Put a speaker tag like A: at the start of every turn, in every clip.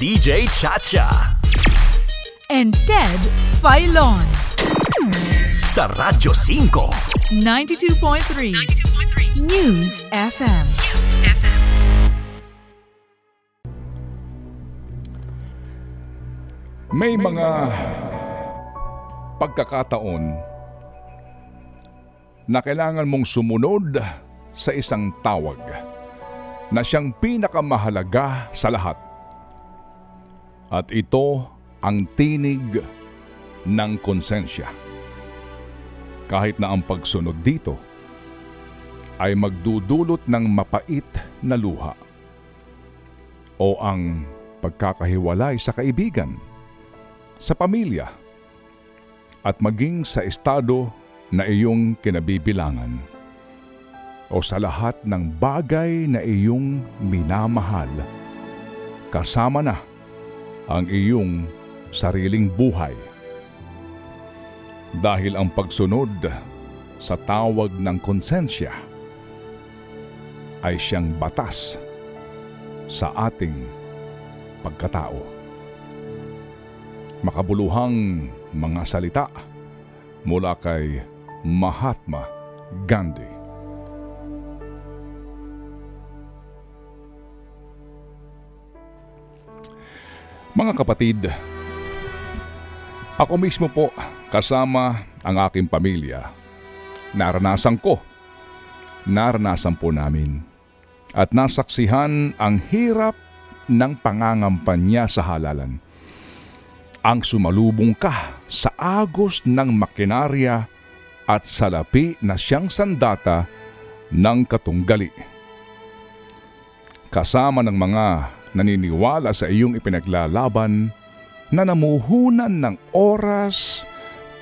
A: DJ Chacha.
B: and Ted Filon.
A: Sa Radyo 5.
B: 92.3 News FM.
C: May mga pagkakataon na kailangan mong sumunod sa isang tawag na siyang pinakamahalaga sa lahat. At ito ang tinig ng konsensya. Kahit na ang pagsunod dito ay magdudulot ng mapait na luha o ang pagkakahiwalay sa kaibigan sa pamilya at maging sa estado na iyong kinabibilangan o sa lahat ng bagay na iyong minamahal kasama na ang iyong sariling buhay. Dahil ang pagsunod sa tawag ng konsensya ay siyang batas sa ating pagkatao makabuluhang mga salita mula kay Mahatma Gandhi. Mga kapatid, ako mismo po kasama ang aking pamilya. Naranasan ko, naranasan po namin at nasaksihan ang hirap ng pangangampanya sa halalan ang sumalubong ka sa agos ng makinarya at salapi na siyang sandata ng katunggali. Kasama ng mga naniniwala sa iyong ipinaglalaban na namuhunan ng oras,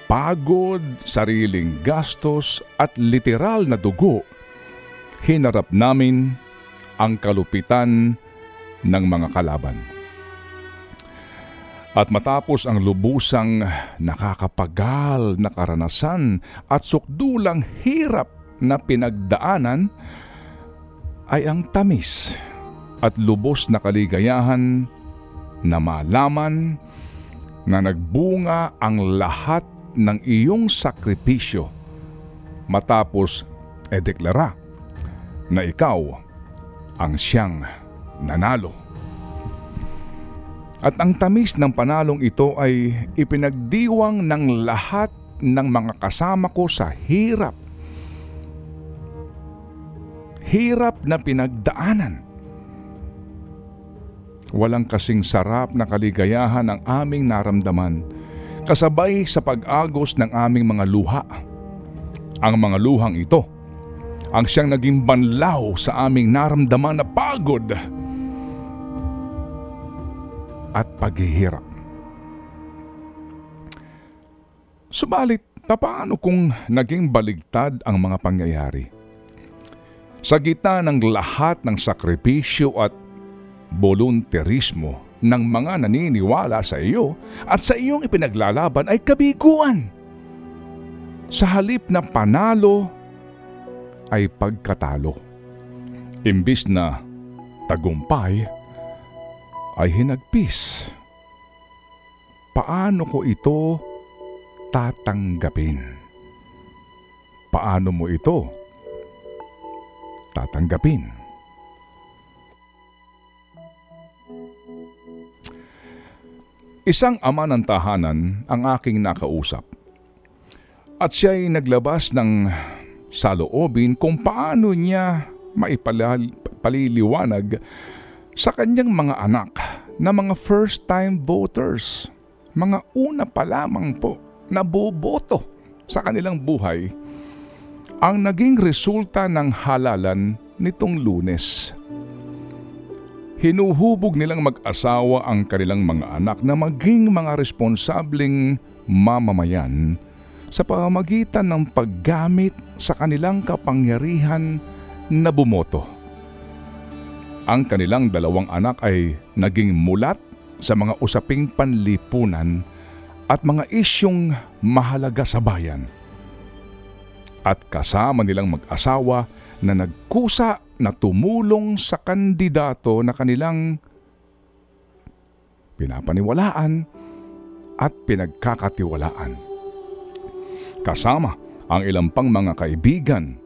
C: pagod, sariling gastos at literal na dugo, hinarap namin ang kalupitan ng mga kalaban. At matapos ang lubusang nakakapagal na karanasan at sukdulang hirap na pinagdaanan, ay ang tamis at lubos na kaligayahan na malaman na nagbunga ang lahat ng iyong sakripisyo matapos edeklara na ikaw ang siyang nanalo. At ang tamis ng panalong ito ay ipinagdiwang ng lahat ng mga kasama ko sa hirap. Hirap na pinagdaanan. Walang kasing sarap na kaligayahan ang aming naramdaman kasabay sa pag-agos ng aming mga luha. Ang mga luhang ito ang siyang naging banlaw sa aming naramdaman na pagod at paghihirap. Subalit, paano kung naging baligtad ang mga pangyayari? Sa gitna ng lahat ng sakripisyo at volunteerismo ng mga naniniwala sa iyo at sa iyong ipinaglalaban ay kabiguan. Sa halip na panalo ay pagkatalo. Imbis na tagumpay ay hinagpis. Paano ko ito tatanggapin? Paano mo ito tatanggapin? Isang ama ng tahanan ang aking nakausap. At siya ay naglabas ng saloobin kung paano niya maipaliliwanag sa kanyang mga anak na mga first-time voters, mga una pa lamang po na boboto sa kanilang buhay, ang naging resulta ng halalan nitong lunes. Hinuhubog nilang mag-asawa ang kanilang mga anak na maging mga responsableng mamamayan sa pamamagitan ng paggamit sa kanilang kapangyarihan na bumoto. Ang kanilang dalawang anak ay naging mulat sa mga usaping panlipunan at mga isyong mahalaga sa bayan. At kasama nilang mag-asawa na nagkusa na tumulong sa kandidato na kanilang pinapaniwalaan at pinagkakatiwalaan. Kasama ang ilang pang mga kaibigan.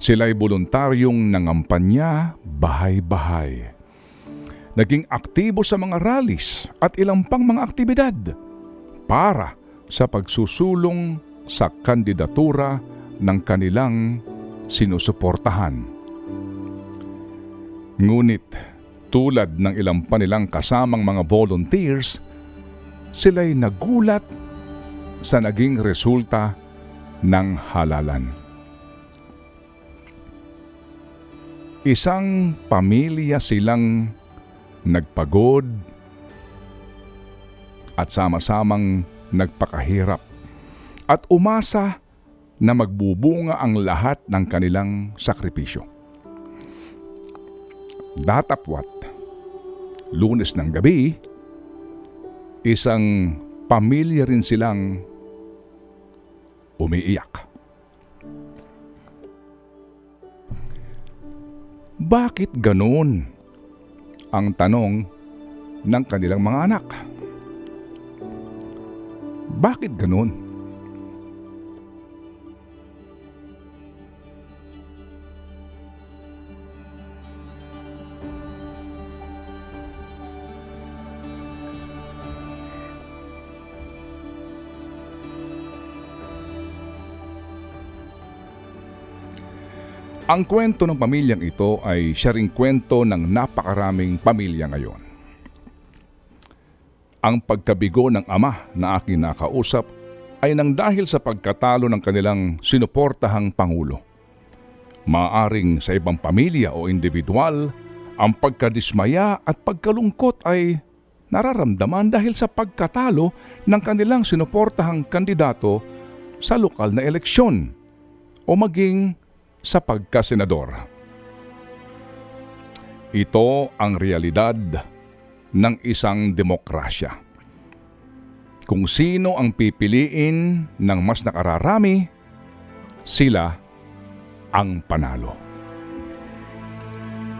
C: Sila'y voluntaryong nangampanya bahay-bahay. Naging aktibo sa mga rallies at ilang pang mga aktibidad para sa pagsusulong sa kandidatura ng kanilang sinusuportahan. Ngunit tulad ng ilang pa nilang kasamang mga volunteers, sila'y nagulat sa naging resulta ng halalan. Isang pamilya silang nagpagod at sama-samang nagpakahirap at umasa na magbubunga ang lahat ng kanilang sakripisyo. Datapwat, lunes ng gabi, isang pamilya rin silang umiiyak. Bakit ganoon? Ang tanong ng kanilang mga anak. Bakit ganoon? Ang kwento ng pamilyang ito ay siya ring kwento ng napakaraming pamilya ngayon. Ang pagkabigo ng ama na aking nakausap ay nang dahil sa pagkatalo ng kanilang sinuportahang Pangulo. Maaring sa ibang pamilya o individual, ang pagkadismaya at pagkalungkot ay nararamdaman dahil sa pagkatalo ng kanilang sinuportahang kandidato sa lokal na eleksyon o maging sa pagkasenador. Ito ang realidad ng isang demokrasya. Kung sino ang pipiliin ng mas nakararami, sila ang panalo.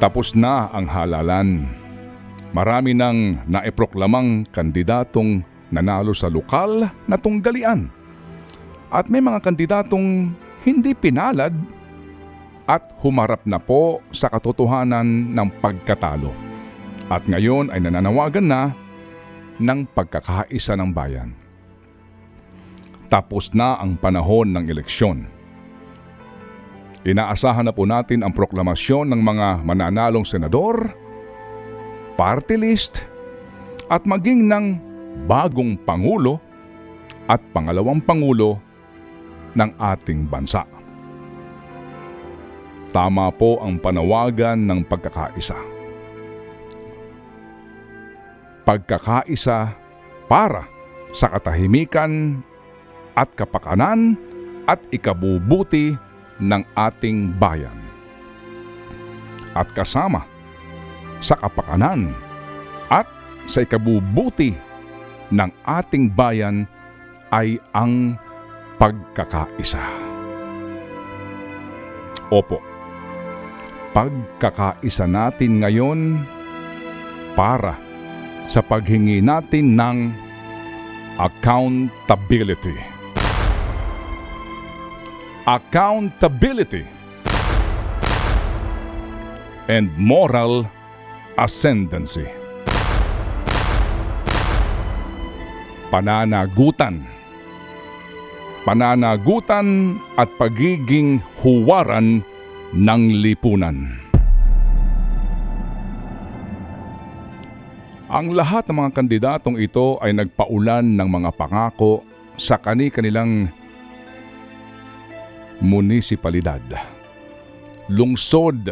C: Tapos na ang halalan. Marami nang naiproklamang kandidatong nanalo sa lokal na tunggalian. At may mga kandidatong hindi pinalad at humarap na po sa katotohanan ng pagkatalo. At ngayon ay nananawagan na ng pagkakaisa ng bayan. Tapos na ang panahon ng eleksyon. Inaasahan na po natin ang proklamasyon ng mga mananalong senador, party list, at maging ng bagong pangulo at pangalawang pangulo ng ating bansa. Tama po ang panawagan ng pagkakaisa. Pagkakaisa para sa katahimikan at kapakanan at ikabubuti ng ating bayan. At kasama sa kapakanan at sa ikabubuti ng ating bayan ay ang pagkakaisa. Opo pagkakaisa natin ngayon para sa paghingi natin ng accountability. Accountability and moral ascendancy. Pananagutan. Pananagutan at pagiging huwaran ng lipunan. Ang lahat ng mga kandidatong ito ay nagpaulan ng mga pangako sa kani-kanilang munisipalidad, lungsod,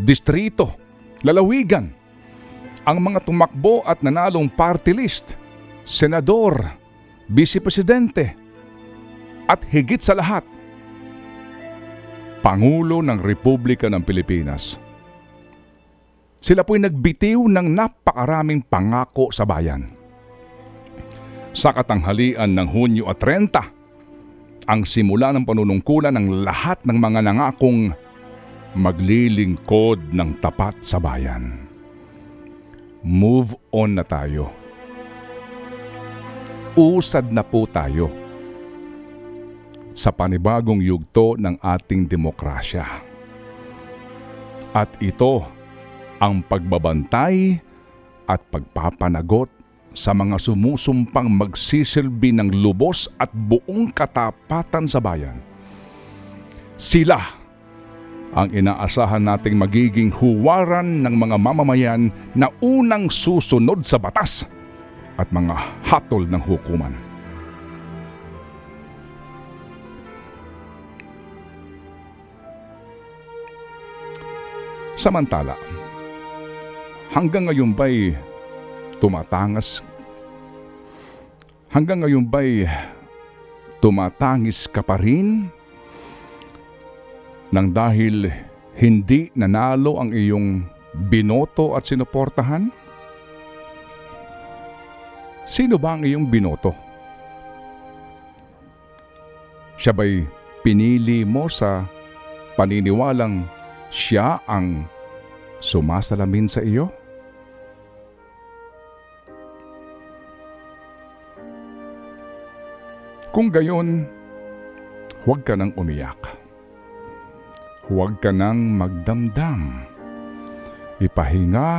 C: distrito, lalawigan. Ang mga tumakbo at nanalong party list, senador, vice-presidente, at higit sa lahat – Pangulo ng Republika ng Pilipinas. Sila po'y nagbitiw ng napakaraming pangako sa bayan. Sa katanghalian ng Hunyo at 30, ang simula ng panunungkulan ng lahat ng mga nangakong maglilingkod ng tapat sa bayan. move on na tayo. Usad na po tayo sa panibagong yugto ng ating demokrasya. At ito ang pagbabantay at pagpapanagot sa mga sumusumpang magsisilbi ng lubos at buong katapatan sa bayan. Sila ang inaasahan nating magiging huwaran ng mga mamamayan na unang susunod sa batas at mga hatol ng hukuman. Samantala, hanggang ngayon ba'y tumatangas? Hanggang ngayon ba'y tumatangis ka pa rin? Nang dahil hindi nanalo ang iyong binoto at sinuportahan? Sino ba ang iyong binoto? Siya ba'y pinili mo sa paniniwalang siya ang sumasalamin sa iyo? Kung gayon, huwag ka nang umiyak. Huwag ka nang magdamdam. Ipahinga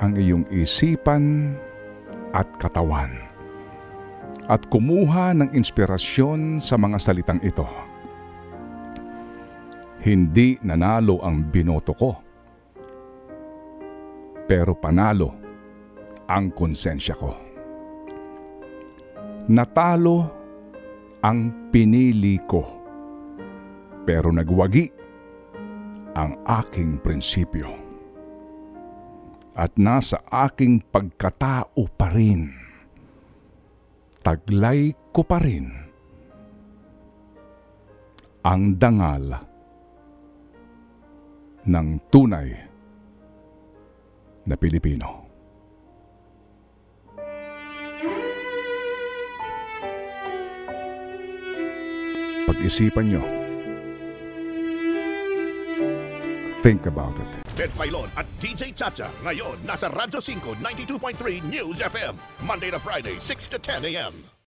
C: ang iyong isipan at katawan. At kumuha ng inspirasyon sa mga salitang ito. Hindi nanalo ang binoto ko. Pero panalo ang konsensya ko. Natalo ang pinili ko. Pero nagwagi ang aking prinsipyo. At nasa aking pagkatao pa rin. Taglay ko pa rin ang dangal ng tunay na Pilipino. Pag-isipan nyo. Think about it.
D: Ted Filon at DJ Chacha. Ngayon, nasa Radyo 5, 92.3 News FM. Monday to Friday, 6 to 10 a.m.